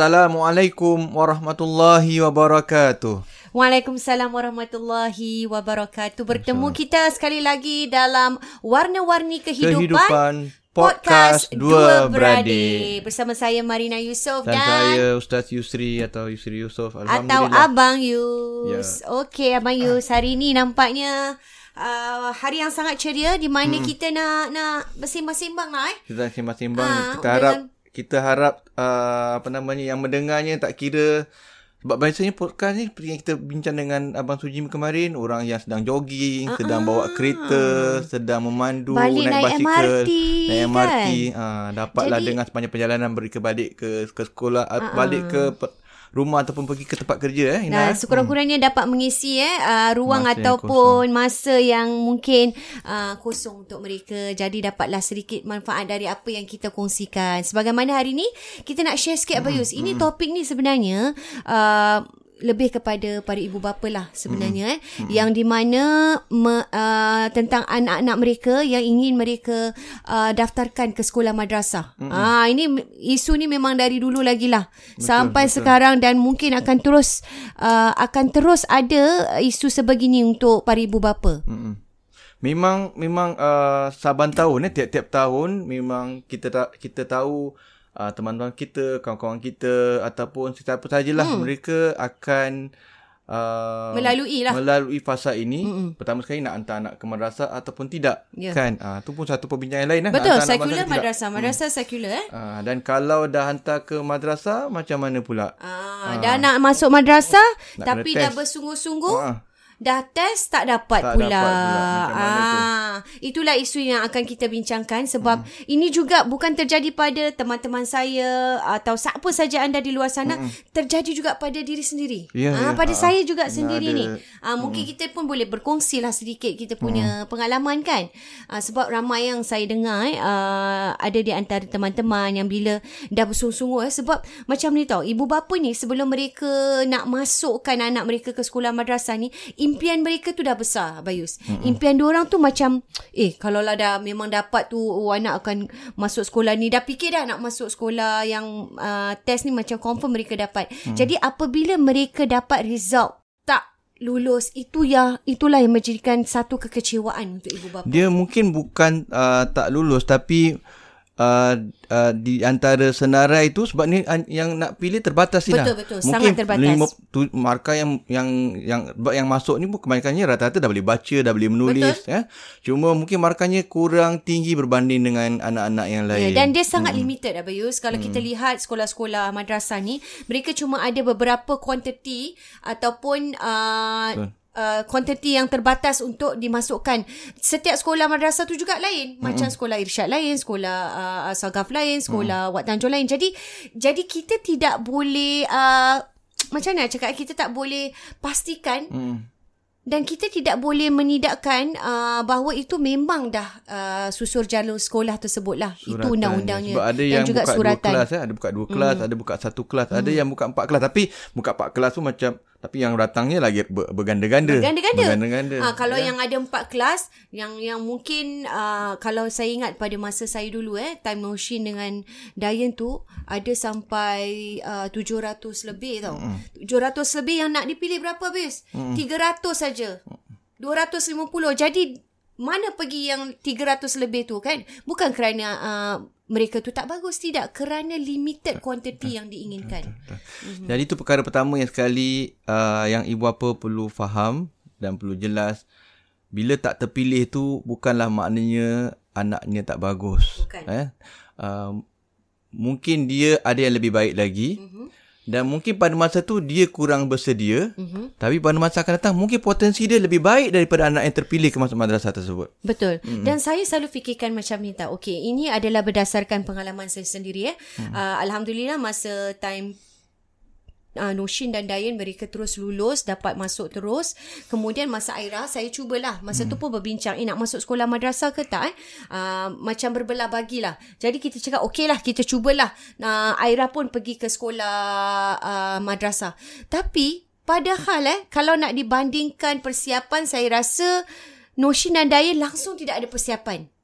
Assalamualaikum warahmatullahi wabarakatuh. Waalaikumsalam warahmatullahi wabarakatuh. Bertemu kita sekali lagi dalam Warna-Warni Kehidupan. Kehidupan podcast Dua Beradik. Bersama saya Marina Yusof Dan, dan, saya Ustaz Yusri atau Yusri Yusof. atau Alhamdulillah. Abang Yus. Ya. Okey Abang Yus, hari ni nampaknya uh, hari yang sangat ceria di mana Hmm. kita nak nak bersimbang-simbang lah eh. Kita sembang-sembang. Ah, kita harap dengan- kita harap uh, apa namanya yang mendengarnya tak kira sebab biasanya podcast ni seperti yang kita bincang dengan Abang Suji kemarin orang yang sedang jogging, uh sedang bawa kereta, sedang memandu, Ah. Balik naik basikal, MRT, naik MRT, kan? ah dapatlah Jadi- dengar sepanjang perjalanan balik ke ke sekolah, uh balik ke rumah ataupun pergi ke tempat kerja eh. Dan eh. sekurang-kurangnya dapat mengisi eh uh, ruang Masa yang ataupun masa yang mungkin uh, kosong untuk mereka. Jadi dapatlah sedikit manfaat dari apa yang kita kongsikan. Sebagaimana hari ni kita nak share sikit Abayus. Ini topik ni sebenarnya uh, lebih kepada para ibu bapa lah sebenarnya eh yang di mana me, uh, tentang anak-anak mereka yang ingin mereka uh, daftarkan ke sekolah madrasah. Ah ini isu ni memang dari dulu lagi lah sampai betul. sekarang dan mungkin akan terus uh, akan terus ada isu sebegini untuk para ibu bapa. Mm-mm. Memang memang uh, saban tahun eh tiap-tiap tahun memang kita ta- kita tahu uh, teman-teman kita, kawan-kawan kita ataupun sesiapa sajalah hmm. mereka akan uh, Melalui lah. melalui fasa ini Mm-mm. pertama sekali nak hantar anak ke madrasah ataupun tidak Ya. kan ah tu pun satu perbincangan lain nak Betul, sekular madrasah, madrasah sekular eh. Ah, dan kalau dah hantar ke madrasah macam mana pula Ah, dah nak masuk madrasah Nak tapi dah bersungguh-sungguh. Ah. Dah test tak dapat Tak pula. dapat pula. Macam ah, itulah isu yang akan kita bincangkan sebab Hmm. ini juga bukan terjadi pada teman-teman saya atau siapa saja anda di luar sana, terjadi juga pada diri sendiri. Hmm. Ya, ah, ya. pada Ah, saya juga ada- sendiri ni. Ah, mungkin kita pun boleh berkongsi lah sedikit kita Hmm. punya pengalaman kan. Ah, sebab ramai yang saya dengar eh, ah, ada di antara teman-teman yang bila dah bersungguh-sungguh eh, sebab macam ni tau, ibu bapa ni sebelum mereka nak masukkan anak mereka ke sekolah madrasah ni, impian mereka tu dah besar, Bayus. Mm-hmm. Impian diorang tu macam, eh kalau lah dah memang dapat tu, oh, anak akan masuk sekolah ni, dah fikir dah nak masuk sekolah yang uh, test ni macam confirm mereka dapat. Mm. Jadi apabila mereka dapat result tak lulus, itu ya itulah yang menjadikan satu kekecewaan untuk ibu bapa. Dia mungkin bukan uh, tak lulus tapi uh, uh, di antara senarai itu sebab ni uh, yang nak pilih terbatas ni Betul, lah. betul. Mungkin Sangat terbatas. Lima, tu, markah yang yang yang yang masuk ni pun kebanyakannya rata-rata dah boleh baca, dah boleh menulis ya. Cuma mungkin markahnya kurang tinggi berbanding dengan anak-anak yang lain. Ya, dan dia sangat hmm. limited Abayus. Kalau hmm. kita lihat sekolah-sekolah madrasah ni, mereka cuma ada beberapa kuantiti ataupun uh, Betul. Uh, kuantiti yang terbatas untuk dimasukkan. Setiap sekolah madrasah tu juga lain. Macam sekolah irsyad lain, sekolah uh, Sagaf lain, sekolah hmm. Wat Tanjung lain. Jadi jadi kita tidak boleh uh, macam mana cakap kita tak boleh pastikan hmm. dan kita tidak boleh menidakkan uh, bahawa itu memang dah uh, susur jalur sekolah tersebut lah. Itu Suratan. undang-undangnya. Sebab ada dan yang juga buka suratan. Dua kelas eh. Ada buka dua kelas, ada buka satu kelas, ada yang buka empat kelas. Tapi buka empat kelas tu macam tapi yang datangnya lagi ber, berganda-ganda. Berganda-ganda. Berganda-ganda. Ha, kalau Ya. yang ada empat kelas, yang yang mungkin uh, kalau saya ingat pada masa saya dulu eh, time machine dengan Dayan tu ada sampai uh, 700 lebih tau. Mm. 700 lebih yang nak dipilih berapa habis? Mm. 300 saja. 250. Jadi mana pergi yang 300 lebih tu kan? Bukan kerana uh, mereka tu tak bagus tidak kerana limited quantity yang diinginkan. Mm-hmm. Jadi itu perkara pertama yang sekali uh, yang ibu bapa perlu faham dan perlu jelas bila tak terpilih tu bukanlah maknanya anaknya tak bagus. Bukan. Eh? Uh, mungkin dia ada yang lebih baik lagi. Mm-hmm. Dan mungkin pada masa tu dia kurang bersedia. Mm-hmm. Tapi pada masa akan datang mungkin potensi dia lebih baik daripada anak yang terpilih ke masuk madrasah tersebut. Betul. Mm-hmm. Dan saya selalu fikirkan macam ni tau. Okey, ini adalah berdasarkan pengalaman saya sendiri eh. Mm-hmm. Uh, Alhamdulillah masa time uh, Noshin dan Dayan mereka terus lulus dapat masuk terus. Kemudian masa Aira saya cubalah. Masa hmm. tu pun berbincang eh nak masuk sekolah madrasah ke tak eh? Uh, macam berbelah bagilah. Jadi kita cakap okey lah kita cubalah. Uh, Aira pun pergi ke sekolah uh, madrasah. Tapi padahal eh kalau nak dibandingkan persiapan saya rasa Noshin dan Dayan langsung tidak ada persiapan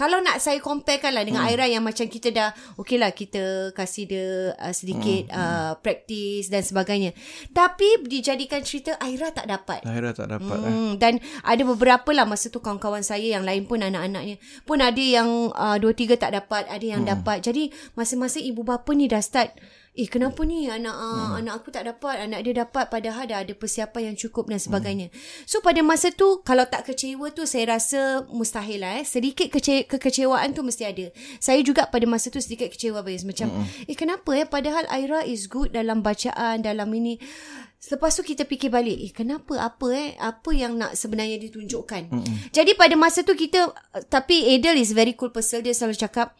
Kalau nak saya comparekan lah dengan hmm. Aira yang macam kita dah okey lah kita kasih dia uh, sedikit hmm. uh, practice dan sebagainya. Tapi dijadikan cerita Aira tak dapat. Aira tak dapat eh. Hmm, dan ada beberapa lah masa tu kawan-kawan saya yang lain pun anak-anaknya pun ada yang uh, dua tiga tak dapat, ada yang hmm. dapat. Jadi masa-masa ibu bapa ni dah start Eh kenapa ni anak uh, hmm. anak aku tak dapat anak dia dapat padahal dah ada persiapan yang cukup dan sebagainya. Hmm. So pada masa tu kalau tak kecewa tu saya rasa mustahil lah eh. Sedikit kece- kekecewaan tu mesti ada. Saya juga pada masa tu sedikit kecewa bias macam hmm. eh kenapa eh padahal Aira is good dalam bacaan dalam ini. Selepas tu kita fikir balik eh kenapa apa eh apa yang nak sebenarnya ditunjukkan. Hmm. Jadi pada masa tu kita tapi Adel is very cool person dia selalu cakap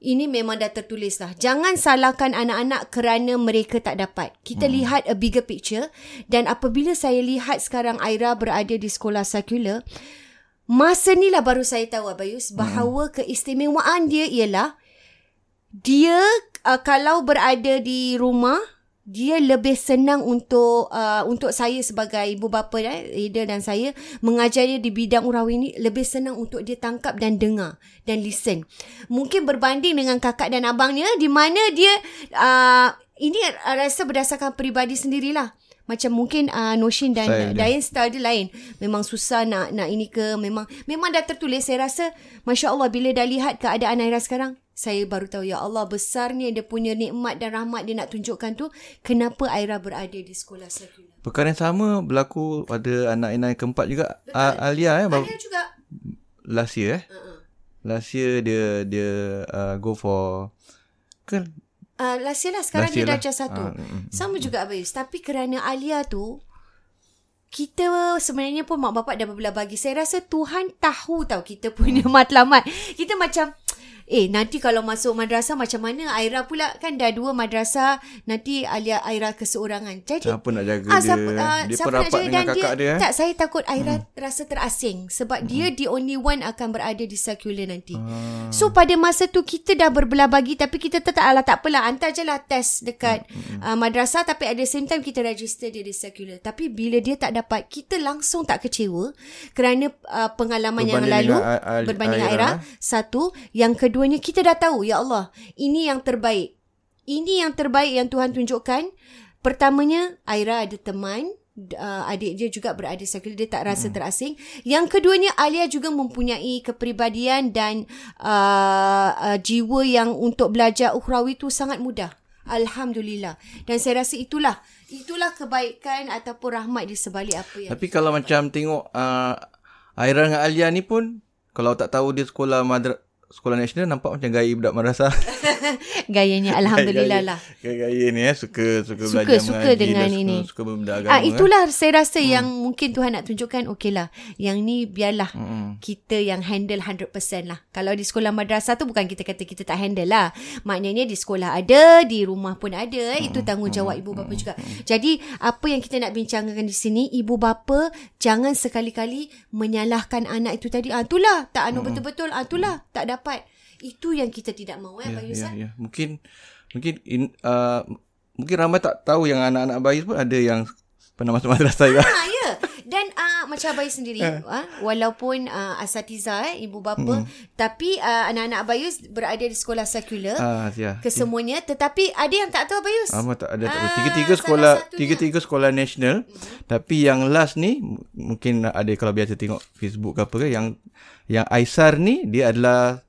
ini memang dah tertulis lah. Jangan salahkan anak-anak kerana mereka tak dapat. Kita hmm. lihat a bigger picture. Dan apabila saya lihat sekarang Aira berada di sekolah sekular, masa ni lah baru saya tahu Abayus bahawa hmm. keistimewaan dia ialah dia uh, kalau berada di rumah, dia lebih senang untuk uh, untuk saya sebagai ibu bapa eh, Ida dan saya mengajar dia di bidang urawi ini lebih senang untuk dia tangkap dan dengar dan listen. Mungkin berbanding dengan kakak dan abangnya di mana dia uh, ini rasa berdasarkan peribadi sendirilah. Macam mungkin uh, Noshin dan Dayan style dia lain. Memang susah nak nak ini ke memang memang dah tertulis saya rasa masya-Allah bila dah lihat keadaan Aira sekarang saya baru tahu ya Allah besarnya dia punya nikmat dan rahmat dia nak tunjukkan tu kenapa Aira berada di sekolah sekular. Perkara yang sama berlaku pada anak Ina yang keempat juga Betul. Alia eh. Alia juga. Last year eh. Uh-uh. Last year dia dia uh, go for kan uh, last year lah sekarang last dia dah lah. satu. Uh, sama juga Abayus tapi kerana Alia tu kita sebenarnya pun mak bapak dah berbelah bagi. Saya rasa Tuhan tahu tahu kita punya matlamat. Kita macam Eh nanti kalau masuk madrasah macam mana Aira pula kan dah dua madrasah Nanti Alia Aira keseorangan Jadi Siapa nak jaga siapa, dia uh, Dia siapa nak jaga dengan kakak dia, dia eh? Tak saya takut Aira hmm. rasa terasing Sebab hmm. dia the only one akan berada di secular nanti hmm. So pada masa tu kita dah berbelah bagi Tapi kita tetap alah tak apalah Hantar je lah test dekat hmm. uh, madrasah Tapi at the same time kita register dia di secular Tapi bila dia tak dapat Kita langsung tak kecewa Kerana uh, pengalaman berbanding yang lalu Berbanding Aira, Aira Satu Yang kedua keduanya kita dah tahu ya Allah ini yang terbaik. Ini yang terbaik yang Tuhan tunjukkan. Pertamanya Aira ada teman uh, adik dia juga berada sekular dia tak rasa hmm. terasing. Yang keduanya Alia juga mempunyai kepribadian dan uh, uh, jiwa yang untuk belajar ukhrawi tu sangat mudah. Alhamdulillah. Dan saya rasa itulah itulah kebaikan ataupun rahmat di sebalik apa yang tapi kalau macam tengok uh, Aira dengan Alia ni pun kalau tak tahu dia sekolah madrasah sekolah nasional nampak macam gaya budak madrasah. Gayanya alhamdulillah lah. Gaya-gaya ni eh suka suka, suka belajar suka mengaji dengan ini. suka, suka benda agama. Ah itulah eh. saya rasa hmm. yang mungkin Tuhan nak tunjukkan okeylah. Yang ni biarlah hmm. kita yang handle 100% lah. Kalau di sekolah madrasah tu bukan kita kata kita tak handle lah. Maknanya di sekolah ada, di rumah pun ada. Hmm. Itu tanggungjawab hmm. ibu bapa juga. Hmm. Jadi apa yang kita nak bincangkan di sini ibu bapa jangan sekali-kali menyalahkan anak itu tadi. Ah itulah tak anu hmm. betul-betul. Ah itulah tak dapat dapat. Itu yang kita tidak mahu eh, yeah, Bayu yeah, yeah. Mungkin mungkin in, uh, mungkin ramai tak tahu yang anak-anak bayi pun ada yang pernah masuk madrasah juga. Ha, ya. Dan uh, macam Abayu sendiri, uh. Uh, walaupun uh, asatiza eh, ibu bapa, hmm. tapi uh, anak-anak Abayu berada di sekolah sekular, uh, yeah. kesemuanya. Tetapi ada yang tak tahu Abayu. Ah, tak ada. Uh, tiga-tiga sekolah, tiga-tiga sekolah nasional. Hmm. Tapi yang last ni, mungkin ada kalau biasa tengok Facebook ke apa ke, yang yang Aisar ni, dia adalah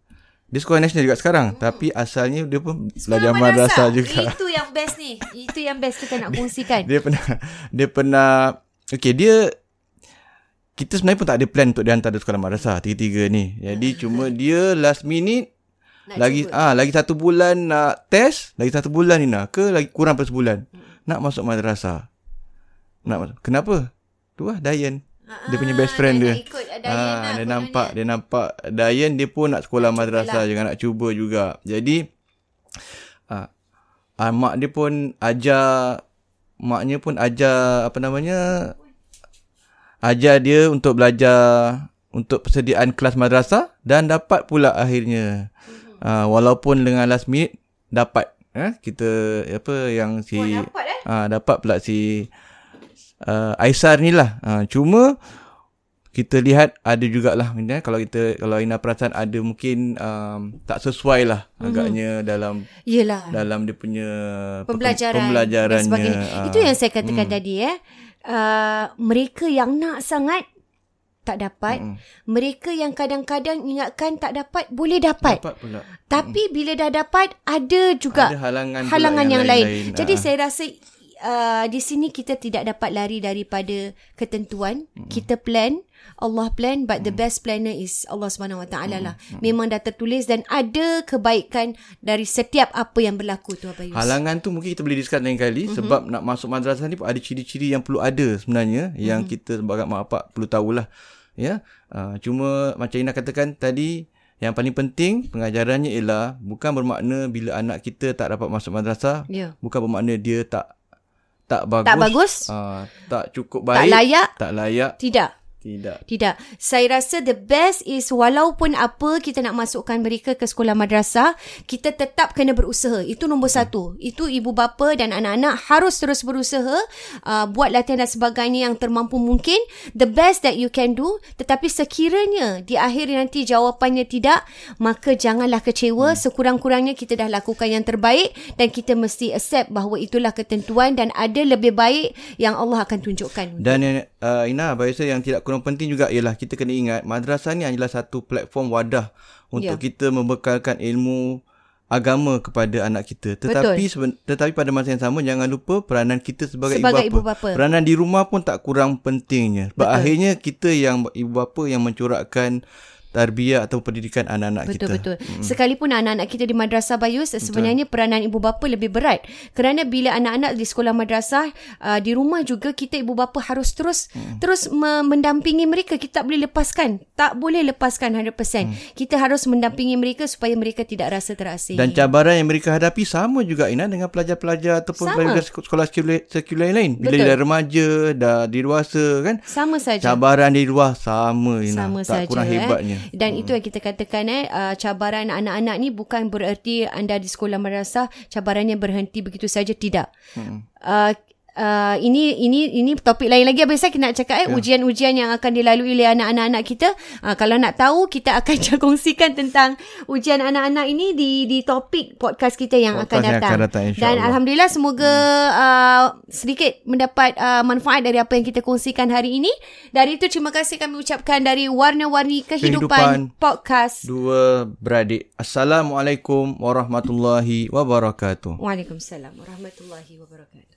dia sekolah nasional juga sekarang. Hmm. Tapi asalnya Dia pun sekolah Belajar madrasah. juga. Itu yang best ni. Itu yang best kita nak kongsikan. Dia pernah Dia pernah Okay dia Kita sebenarnya pun tak ada plan Untuk dia hantar di sekolah madrasah Tiga-tiga ni. Jadi cuma dia Last minute nak lagi ah lagi satu bulan nak test lagi satu bulan ni nak ke lagi kurang pada sebulan. Hmm. nak masuk madrasah. Nak masuk. Kenapa? Tu lah Dayan dia punya best friend dia. Dia ikut ha, lah, dia nampak dia nampak Dayan dia pun nak sekolah nak madrasah juga nak cuba juga. Jadi ah uh, mak dia pun ajar maknya pun ajar apa namanya ajar dia untuk belajar untuk persediaan kelas madrasah dan dapat pula akhirnya. Uh, walaupun dengan last minute dapat eh kita apa yang si oh, dapat, eh? uh, dapat pula si uh, Aisar ni lah. Uh, cuma kita lihat ada jugalah ya, kalau kita kalau Ina perasan ada mungkin um, tak sesuai lah mm-hmm. agaknya dalam Yelah. dalam dia punya pembelajaran, pembelajarannya. dan sebagainya. Ah. Itu yang saya katakan hmm. tadi eh. Uh, mereka yang nak sangat tak dapat. Hmm. Mereka yang kadang-kadang ingatkan tak dapat boleh dapat. Dapat pula. Tapi hmm. bila dah dapat ada juga Ada halangan halangan yang, yang lain. lain-lain. Jadi Ah. saya rasa uh, di sini kita tidak dapat lari daripada ketentuan. Hmm. Kita plan Allah plan but the best planner is Allah Subhanahu Wa Taala lah. Memang dah tertulis dan ada kebaikan dari setiap apa yang berlaku tu Abayus. Halangan tu mungkin kita boleh discuss lain kali mm-hmm. sebab nak masuk madrasah ni pun ada ciri-ciri yang perlu ada sebenarnya mm-hmm. yang kita sebagai mak bapak perlu tahulah. Ya. Uh, cuma macam Ina katakan tadi yang paling penting pengajarannya ialah bukan bermakna bila anak kita tak dapat masuk madrasah Ya. bukan bermakna dia tak tak bagus. Tak bagus. Uh, tak cukup Tak baik. layak. Tak layak. Tidak. Tidak. Tidak. Saya rasa the best is walaupun apa kita nak masukkan mereka ke sekolah madrasah, kita tetap kena berusaha. Itu nombor satu. Itu ibu bapa dan anak-anak harus terus berusaha uh, buat latihan dan sebagainya yang termampu mungkin. The best that you can do. Tetapi sekiranya di akhir nanti jawapannya tidak, maka janganlah kecewa. Sekurang-kurangnya kita dah lakukan yang terbaik dan kita mesti accept bahawa itulah ketentuan dan ada lebih baik yang Allah akan tunjukkan. Dan uh, Ina, bahasa yang tidak kurang penting juga ialah kita kena ingat madrasah ni adalah satu platform wadah untuk Ya. kita membekalkan ilmu agama kepada anak kita. Tetapi seben, tetapi pada masa yang sama jangan lupa peranan kita sebagai, Sebagai ibu, ibu bapa. bapa. Peranan di rumah pun tak kurang pentingnya. Sebab Betul. akhirnya kita yang ibu bapa yang mencorakkan tarbiyah atau pendidikan anak-anak kita. Betul-betul. Hmm. Sekalipun anak-anak kita di madrasah Bayus, sebenarnya peranan ibu bapa lebih berat. Kerana bila anak-anak di sekolah madrasah, uh, di rumah juga kita ibu bapa harus terus hmm. terus me- mendampingi mereka. Kita tak boleh lepaskan. Tak boleh lepaskan 100%. Hmm. Kita harus mendampingi mereka supaya mereka tidak rasa terasing. Dan cabaran yang mereka hadapi sama juga Ina dengan pelajar-pelajar ataupun Sama. pelajar sek- sekolah sekular, sekular lain. Bila Betul. dah remaja, dah dewasa kan. sama saja. Cabaran di luar sama Ina. sama tak saja kurang hebatnya. eh. Dan hmm. itu yang kita katakan eh uh, cabaran anak-anak ni bukan bererti anda di sekolah madrasah cabarannya berhenti begitu saja tidak hmm. uh, Uh, ini ini ini topik lain lagi biasa kita nak cakap eh Ya. ujian-ujian yang akan dilalui oleh anak-anak kita uh, kalau nak tahu kita akan kongsikan tentang ujian anak-anak ini di di topik podcast kita yang Podcast akan yang datang, akan datang, dan insyaAllah. alhamdulillah semoga uh, sedikit mendapat uh, manfaat dari apa yang kita kongsikan hari ini dari itu terima kasih kami ucapkan dari warna-warni kehidupan, Kehidupan. podcast Dua beradik. Assalamualaikum warahmatullahi wabarakatuh. Waalaikumsalam warahmatullahi wabarakatuh